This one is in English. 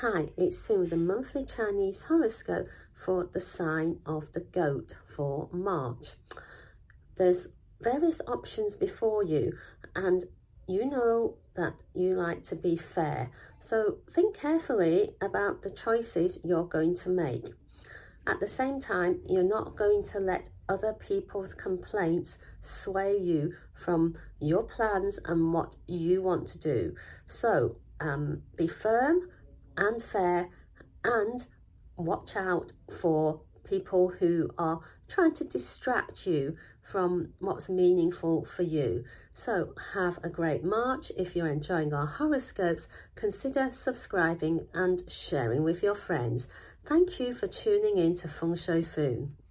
Hi, it's Sue with the monthly Chinese horoscope for the sign of the goat for March. There's various options before you and you know that you like to be fair. So think carefully about the choices you're going to make. At the same time, you're not going to let other people's complaints sway you from your plans and what you want to do. So um, be firm, and fair and watch out for people who are trying to distract you from what's meaningful for you. So have a great March. If you're enjoying our horoscopes, consider subscribing and sharing with your friends. Thank you for tuning in to Feng Shui Fu.